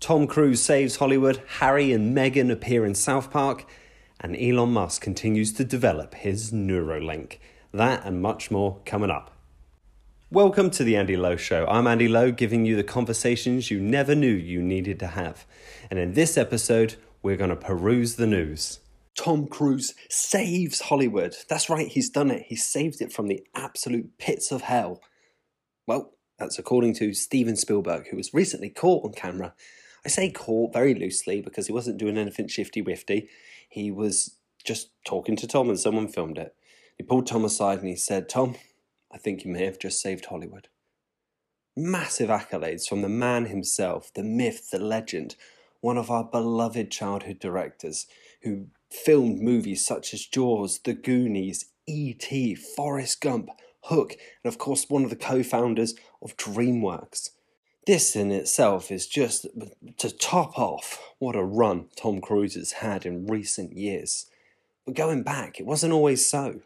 Tom Cruise saves Hollywood, Harry and Meghan appear in South Park, and Elon Musk continues to develop his Neuralink. That and much more coming up. Welcome to the Andy Lowe Show. I'm Andy Lowe, giving you the conversations you never knew you needed to have. And in this episode, we're going to peruse the news. Tom Cruise saves Hollywood. That's right, he's done it. He saved it from the absolute pits of hell. Well, that's according to Steven Spielberg, who was recently caught on camera. I say caught very loosely because he wasn't doing anything shifty wifty. He was just talking to Tom and someone filmed it. He pulled Tom aside and he said, Tom, I think you may have just saved Hollywood. Massive accolades from the man himself, the myth, the legend, one of our beloved childhood directors who filmed movies such as Jaws, The Goonies, E.T., Forrest Gump, Hook, and of course, one of the co founders of DreamWorks. This in itself is just to top off what a run Tom Cruise has had in recent years. But going back, it wasn't always so.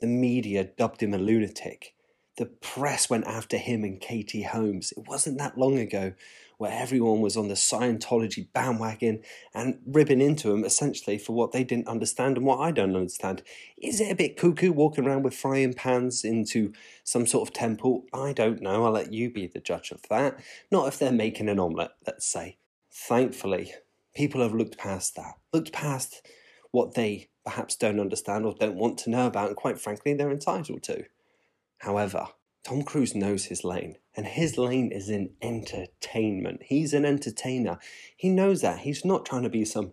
The media dubbed him a lunatic. The press went after him and Katie Holmes. It wasn't that long ago where everyone was on the Scientology bandwagon and ribbing into him essentially for what they didn't understand and what I don't understand. Is it a bit cuckoo walking around with frying pans into some sort of temple? I don't know. I'll let you be the judge of that. Not if they're making an omelette, let's say. Thankfully, people have looked past that, looked past what they perhaps don't understand or don't want to know about, and quite frankly, they're entitled to. However, Tom Cruise knows his lane, and his lane is in entertainment. He's an entertainer. He knows that. He's not trying to be some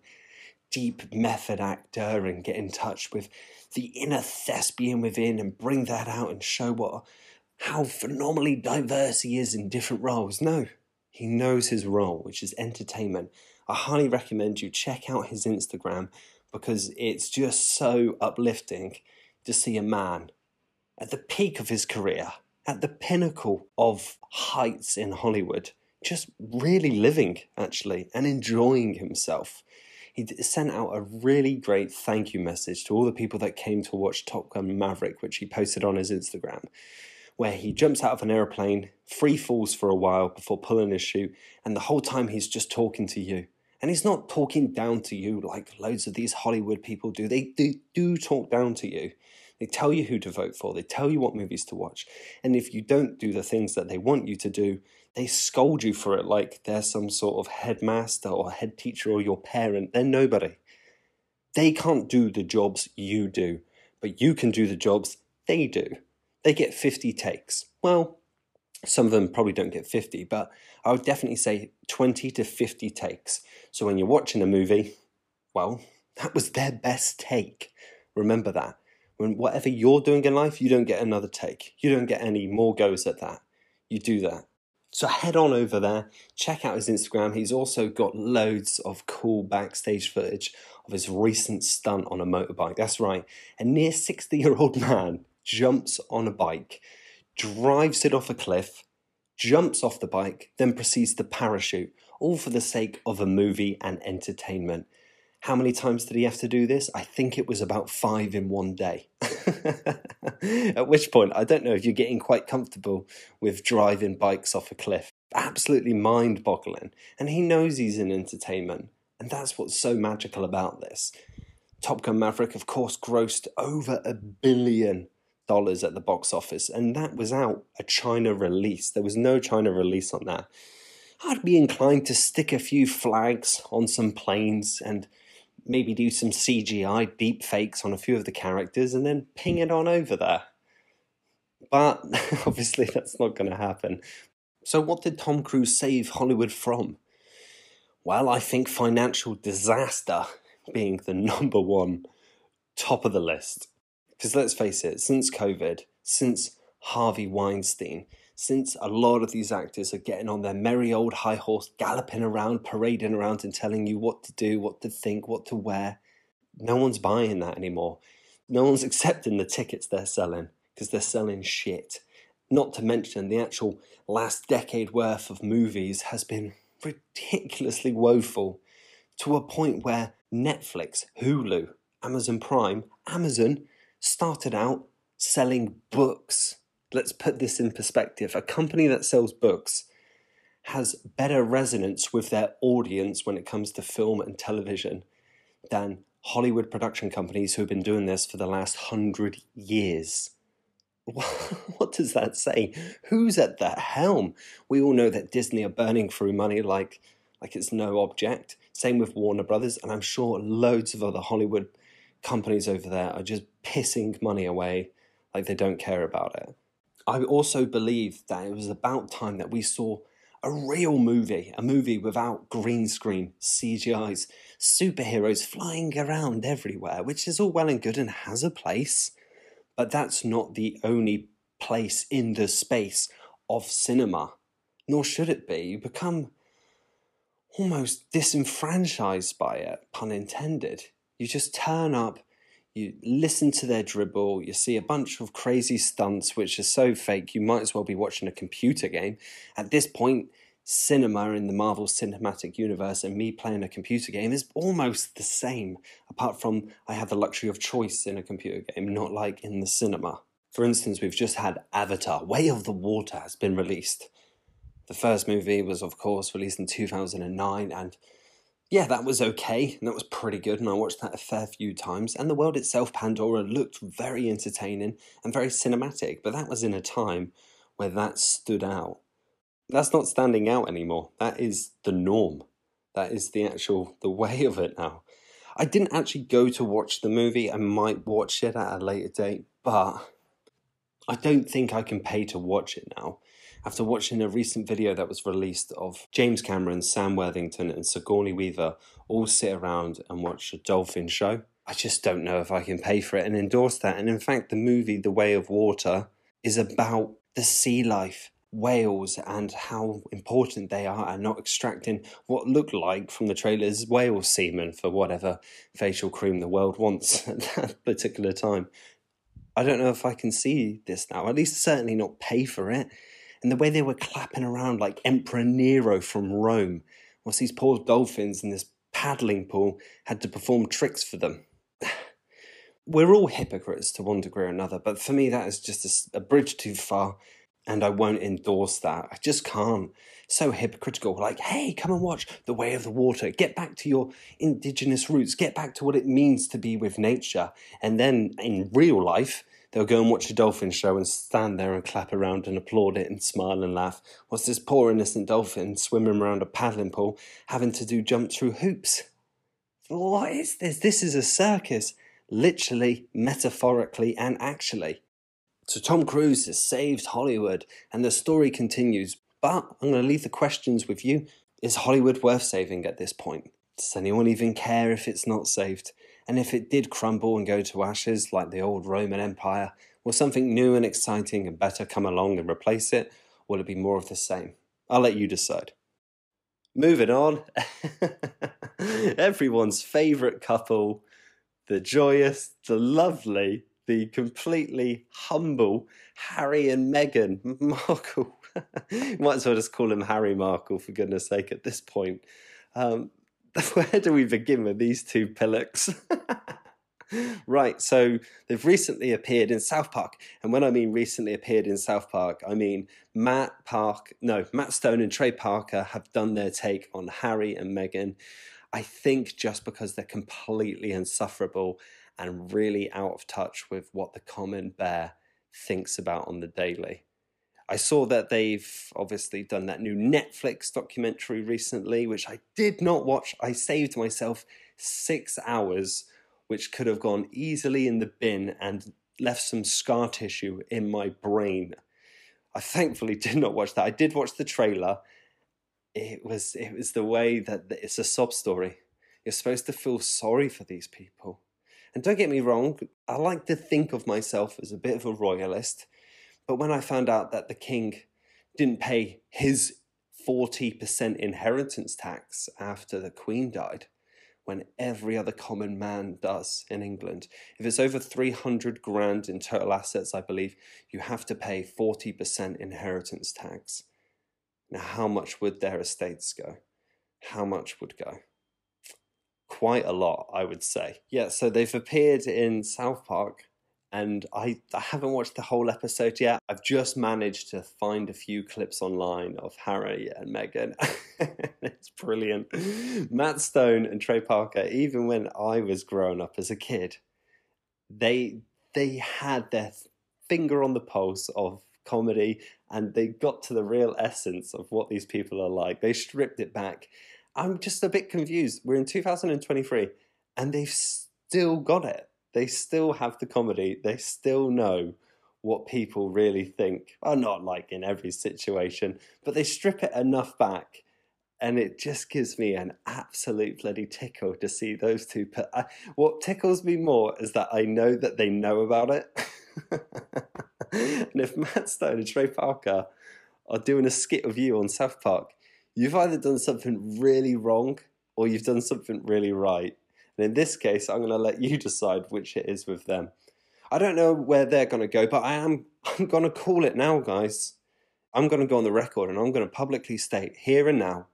deep method actor and get in touch with the inner thespian within and bring that out and show what how phenomenally diverse he is in different roles. No, he knows his role, which is entertainment. I highly recommend you check out his Instagram because it's just so uplifting to see a man at the peak of his career at the pinnacle of heights in Hollywood, just really living actually and enjoying himself. He sent out a really great thank you message to all the people that came to watch Top Gun Maverick, which he posted on his Instagram, where he jumps out of an aeroplane, free falls for a while before pulling his chute, and the whole time he's just talking to you. And he's not talking down to you like loads of these Hollywood people do. They, they do talk down to you. They tell you who to vote for, they tell you what movies to watch. And if you don't do the things that they want you to do, they scold you for it like they're some sort of headmaster or head teacher or your parent. They're nobody. They can't do the jobs you do, but you can do the jobs they do. They get 50 takes. Well, some of them probably don't get 50, but I would definitely say 20 to 50 takes. So when you're watching a movie, well, that was their best take. Remember that when whatever you're doing in life, you don't get another take. You don't get any more goes at that. You do that. So head on over there, check out his Instagram. He's also got loads of cool backstage footage of his recent stunt on a motorbike. That's right. A near 60 year old man jumps on a bike, drives it off a cliff, jumps off the bike, then proceeds to parachute, all for the sake of a movie and entertainment. How many times did he have to do this? I think it was about five in one day. At which point, I don't know if you're getting quite comfortable with driving bikes off a cliff. Absolutely mind boggling. And he knows he's in entertainment. And that's what's so magical about this. Top Gun Maverick, of course, grossed over a billion dollars at the box office, and that was out a China release. There was no China release on that. I'd be inclined to stick a few flags on some planes and maybe do some CGI deep fakes on a few of the characters and then ping it on over there. But obviously, that's not going to happen. So, what did Tom Cruise save Hollywood from? Well, I think financial disaster being the number one top of the list. Because let's face it, since COVID, since Harvey Weinstein, since a lot of these actors are getting on their merry old high horse, galloping around, parading around, and telling you what to do, what to think, what to wear, no one's buying that anymore. No one's accepting the tickets they're selling because they're selling shit. Not to mention the actual last decade worth of movies has been ridiculously woeful to a point where Netflix, Hulu, Amazon Prime, Amazon started out selling books let's put this in perspective. A company that sells books has better resonance with their audience when it comes to film and television than Hollywood production companies who have been doing this for the last hundred years. What does that say? Who's at the helm? We all know that Disney are burning through money like like it's no object. Same with Warner Brothers, and I'm sure loads of other Hollywood companies over there are just pissing money away like they don't care about it. I also believe that it was about time that we saw a real movie, a movie without green screen, CGIs, superheroes flying around everywhere, which is all well and good and has a place, but that's not the only place in the space of cinema, nor should it be. You become almost disenfranchised by it, pun intended. You just turn up, you listen to their dribble, you see a bunch of crazy stunts which are so fake you might as well be watching a computer game. At this point, cinema in the Marvel Cinematic Universe and me playing a computer game is almost the same, apart from I have the luxury of choice in a computer game, not like in the cinema. For instance, we've just had Avatar Way of the Water has been released. The first movie was, of course, released in 2009, and yeah, that was okay, and that was pretty good, and I watched that a fair few times. And the world itself, Pandora, looked very entertaining and very cinematic, but that was in a time where that stood out. That's not standing out anymore. That is the norm. That is the actual the way of it now. I didn't actually go to watch the movie. I might watch it at a later date, but I don't think I can pay to watch it now after watching a recent video that was released of James Cameron, Sam Worthington, and Sigourney Weaver all sit around and watch a dolphin show. I just don't know if I can pay for it and endorse that. And in fact, the movie The Way of Water is about the sea life, whales, and how important they are, and not extracting what looked like from the trailers whale semen for whatever facial cream the world wants at that particular time. I don't know if I can see this now, at least certainly not pay for it and the way they were clapping around like Emperor Nero from Rome, whilst these poor dolphins in this paddling pool had to perform tricks for them. We're all hypocrites to one degree or another, but for me, that is just a, a bridge too far, and I won't endorse that. I just can't. So hypocritical, like, hey, come and watch The Way of the Water. Get back to your indigenous roots. Get back to what it means to be with nature. And then in real life, They'll go and watch a dolphin show and stand there and clap around and applaud it and smile and laugh, What's this poor innocent dolphin swimming around a paddling pool having to do jump through hoops. What is this? This is a circus, literally, metaphorically, and actually. So Tom Cruise has saved Hollywood, and the story continues. But I'm going to leave the questions with you. Is Hollywood worth saving at this point? Does anyone even care if it's not saved? And if it did crumble and go to ashes like the old Roman Empire, will something new and exciting and better come along and replace it? Or will it be more of the same? I'll let you decide. Moving on. Everyone's favourite couple, the joyous, the lovely, the completely humble Harry and Meghan Markle. Might as well just call him Harry Markle for goodness sake at this point. Um, where do we begin with these two pillocks? right, so they've recently appeared in South Park, and when I mean recently appeared in South Park, I mean Matt Park, no, Matt Stone and Trey Parker have done their take on Harry and Meghan. I think just because they're completely insufferable and really out of touch with what the common bear thinks about on the daily. I saw that they've obviously done that new Netflix documentary recently, which I did not watch. I saved myself six hours, which could have gone easily in the bin and left some scar tissue in my brain. I thankfully did not watch that. I did watch the trailer. It was it was the way that it's a sob story. You're supposed to feel sorry for these people. And don't get me wrong, I like to think of myself as a bit of a royalist but when I found out that the king didn't pay his 40% inheritance tax after the queen died, when every other common man does in England. If it's over 300 grand in total assets, I believe, you have to pay 40% inheritance tax. Now, how much would their estates go? How much would go? Quite a lot, I would say. Yeah, so they've appeared in South Park and I, I haven't watched the whole episode yet. I've just managed to find a few clips online of Harry and Meghan. it's brilliant. Matt Stone and Trey Parker, even when I was growing up as a kid, they they had their finger on the pulse of comedy and they got to the real essence of what these people are like. They stripped it back. I'm just a bit confused. We're in 2023 and they've still got it they still have the comedy. They still know what people really think. Well, not like in every situation, but they strip it enough back. And it just gives me an absolute bloody tickle to see those two. But I, what tickles me more is that I know that they know about it. and if Matt Stone and Trey Parker are doing a skit of you on South Park, you've either done something really wrong or you've done something really right. And in this case, I'm going to let you decide which it is with them. I don't know where they're going to go, but I am I'm going to call it now, guys. I'm going to go on the record and I'm going to publicly state here and now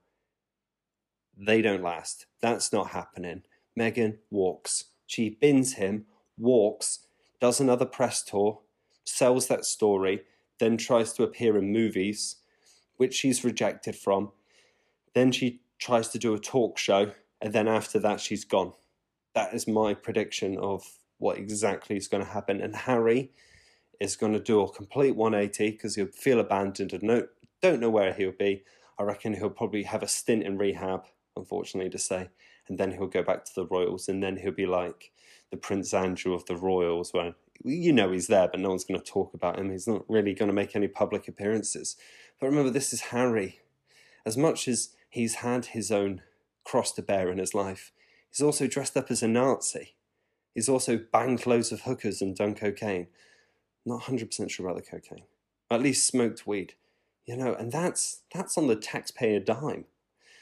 they don't last. That's not happening. Meghan walks. She bins him, walks, does another press tour, sells that story, then tries to appear in movies, which she's rejected from. Then she tries to do a talk show, and then after that, she's gone that is my prediction of what exactly is going to happen. And Harry is going to do a complete 180 because he'll feel abandoned and no, don't know where he'll be. I reckon he'll probably have a stint in rehab, unfortunately to say, and then he'll go back to the Royals, and then he'll be like the Prince Andrew of the Royals, where you know he's there, but no one's going to talk about him. He's not really going to make any public appearances. But remember, this is Harry. As much as he's had his own cross to bear in his life, He's also dressed up as a Nazi. He's also banged loads of hookers and done cocaine. Not 100% sure about the cocaine. At least smoked weed. You know, and that's that's on the taxpayer dime.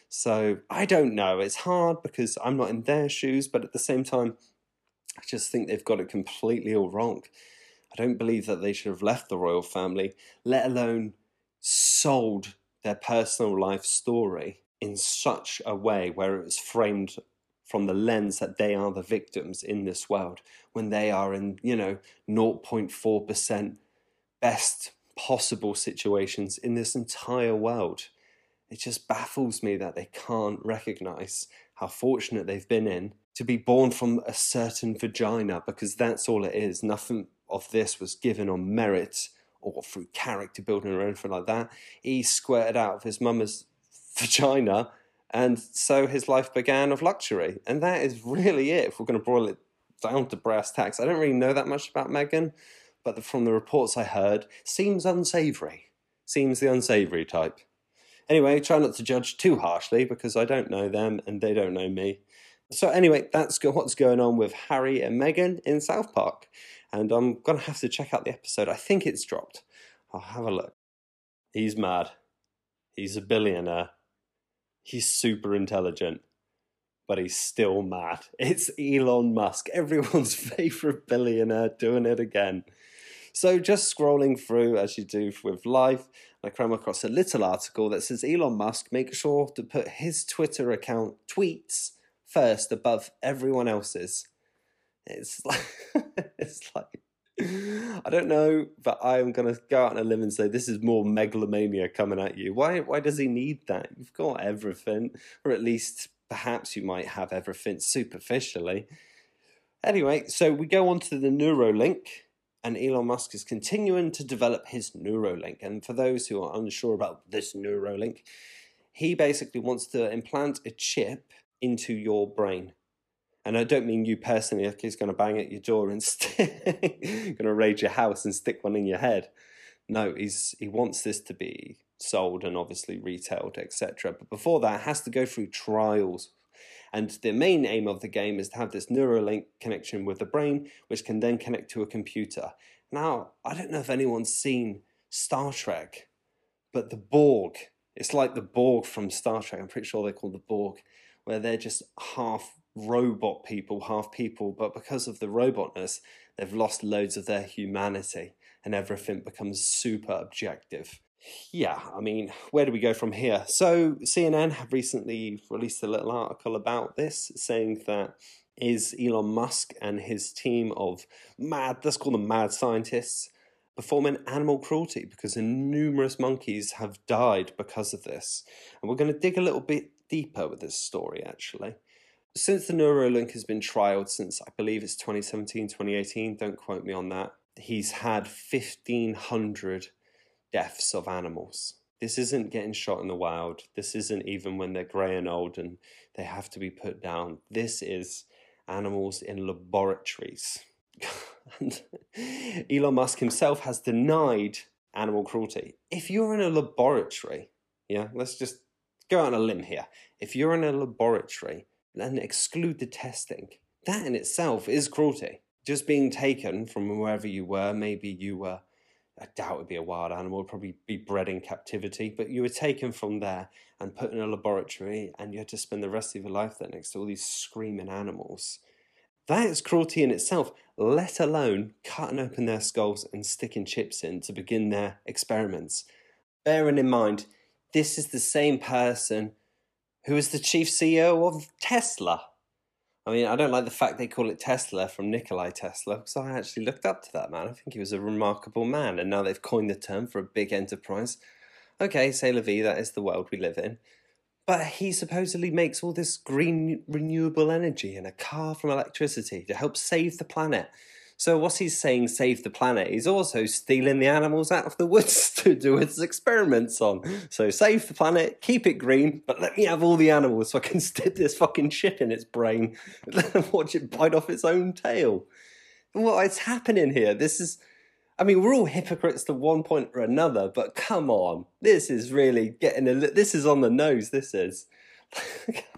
So I don't know. It's hard because I'm not in their shoes, but at the same time, I just think they've got it completely all wrong. I don't believe that they should have left the royal family, let alone sold their personal life story in such a way where it was framed from the lens that they are the victims in this world when they are in, you know, 0.4% best possible situations in this entire world. It just baffles me that they can't recognize how fortunate they've been in to be born from a certain vagina because that's all it is. Nothing of this was given on merit or through character building or anything like that. He squirted out of his mama's vagina and so his life began of luxury. And that is really it, if we're going to boil it down to brass tacks. I don't really know that much about Meghan, but from the reports I heard, seems unsavoury. Seems the unsavoury type. Anyway, try not to judge too harshly because I don't know them and they don't know me. So anyway, that's what's going on with Harry and Meghan in South Park. And I'm going to have to check out the episode. I think it's dropped. I'll have a look. He's mad. He's a billionaire he's super intelligent, but he's still mad. It's Elon Musk, everyone's favorite billionaire, doing it again. So, just scrolling through as you do with life, I come across a little article that says Elon Musk makes sure to put his Twitter account tweets first above everyone else's. It's like, it's like I don't know, but I'm going to go out on a limb and say this is more megalomania coming at you. Why? Why does he need that? You've got everything, or at least perhaps you might have everything superficially. Anyway, so we go on to the Neuralink, and Elon Musk is continuing to develop his Neuralink. And for those who are unsure about this Neuralink, he basically wants to implant a chip into your brain and I don't mean you personally, like he's going to bang at your door and going to raid your house and stick one in your head. No, he's he wants this to be sold and obviously retailed, etc. But before that, has to go through trials. And the main aim of the game is to have this Neuralink connection with the brain, which can then connect to a computer. Now, I don't know if anyone's seen Star Trek, but the Borg, it's like the Borg from Star Trek. I'm pretty sure they're called the Borg, where they're just half robot people, half people, but because of the robotness, they've lost loads of their humanity and everything becomes super objective. Yeah, I mean, where do we go from here? So, CNN have recently released a little article about this, saying that is Elon Musk and his team of mad, let's call them mad scientists, performing animal cruelty because numerous monkeys have died because of this. And we're going to dig a little bit deeper with this story actually. Since the Neuralink has been trialed since I believe it's 2017, 2018, don't quote me on that, he's had 1,500 deaths of animals. This isn't getting shot in the wild. This isn't even when they're grey and old and they have to be put down. This is animals in laboratories. Elon Musk himself has denied animal cruelty. If you're in a laboratory, yeah, let's just go out on a limb here. If you're in a laboratory and exclude the testing, that in itself is cruelty. Just being taken from wherever you were, maybe you were, I doubt it would be a wild animal, probably be bred in captivity, but you were taken from there and put in a laboratory and you had to spend the rest of your life there next to all these screaming animals. That is cruelty in itself, let alone cutting open their skulls and sticking chips in to begin their experiments. Bearing in mind, this is the same person who is the chief CEO of Tesla. I mean, I don't like the fact they call it Tesla from Nikolai Tesla because I actually looked up to that man. I think he was a remarkable man, and now they've coined the term for a big enterprise. Okay, say la vie, that is the world we live in. But he supposedly makes all this green renewable energy and a car from electricity to help save the planet. So what's he saying save the planet? He's also stealing the animals out of the woods to do his experiments on. So save the planet, keep it green, but let me have all the animals so I can stick this fucking chip in its brain and watch it bite off its own tail. What is happening here? This is I mean, we're all hypocrites to one point or another, but come on, this is really getting a. This is on the nose. This is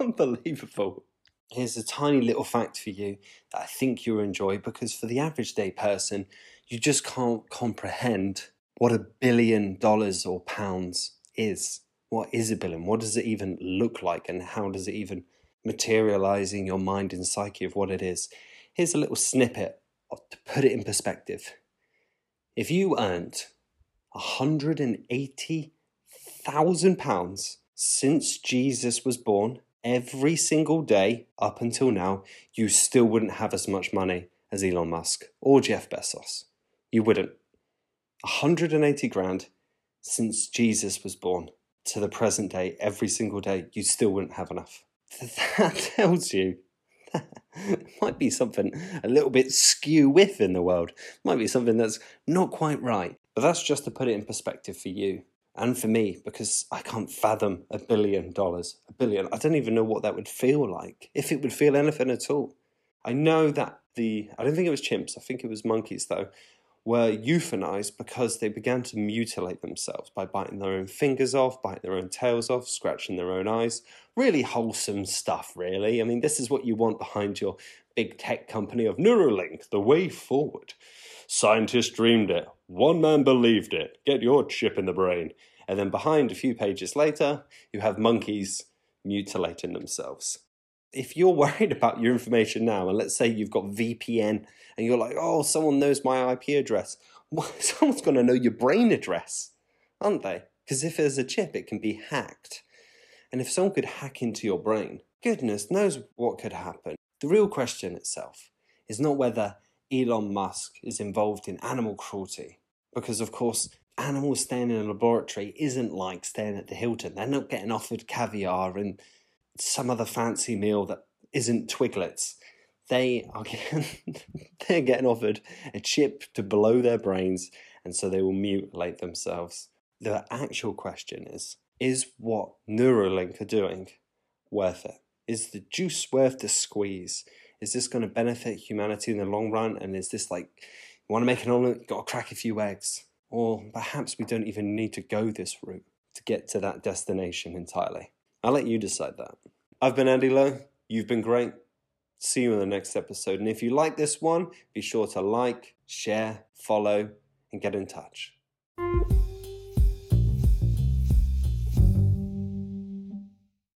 unbelievable. Here's a tiny little fact for you that I think you'll enjoy because for the average day person, you just can't comprehend what a billion dollars or pounds is. What is a billion? What does it even look like? And how does it even materialize in your mind and psyche of what it is? Here's a little snippet to put it in perspective. If you earned £180,000 since Jesus was born, every single day up until now, you still wouldn't have as much money as Elon Musk or Jeff Bezos. You wouldn't. 180 grand since Jesus was born to the present day, every single day, you still wouldn't have enough. That tells you that might be something a little bit skew with in the world. Might be something that's not quite right. But that's just to put it in perspective for you and for me because I can't fathom a billion dollars. A billion. I don't even know what that would feel like, if it would feel anything at all. I know that the, I don't think it was chimps, I think it was monkeys though, were euthanized because they began to mutilate themselves by biting their own fingers off, biting their own tails off, scratching their own eyes. Really wholesome stuff, really. I mean, this is what you want behind your big tech company of Neuralink, the way forward. Scientists dreamed it. One man believed it. Get your chip in the brain. And then behind, a few pages later, you have monkeys mutilating themselves if you're worried about your information now, and let's say you've got VPN and you're like, oh, someone knows my IP address, well, someone's going to know your brain address, aren't they? Because if there's a chip, it can be hacked. And if someone could hack into your brain, goodness knows what could happen. The real question itself is not whether Elon Musk is involved in animal cruelty, because of course, animals staying in a laboratory isn't like staying at the Hilton. They're not getting offered caviar and some other fancy meal that isn't Twiglets. They are getting, they're getting offered a chip to blow their brains, and so they will mutilate themselves. The actual question is: Is what Neuralink are doing worth it? Is the juice worth the squeeze? Is this going to benefit humanity in the long run? And is this like you want to make an omelet, got to crack a few eggs? Or perhaps we don't even need to go this route to get to that destination entirely. I'll let you decide that. I've been Andy Lowe. You've been great. See you in the next episode. And if you like this one, be sure to like, share, follow, and get in touch.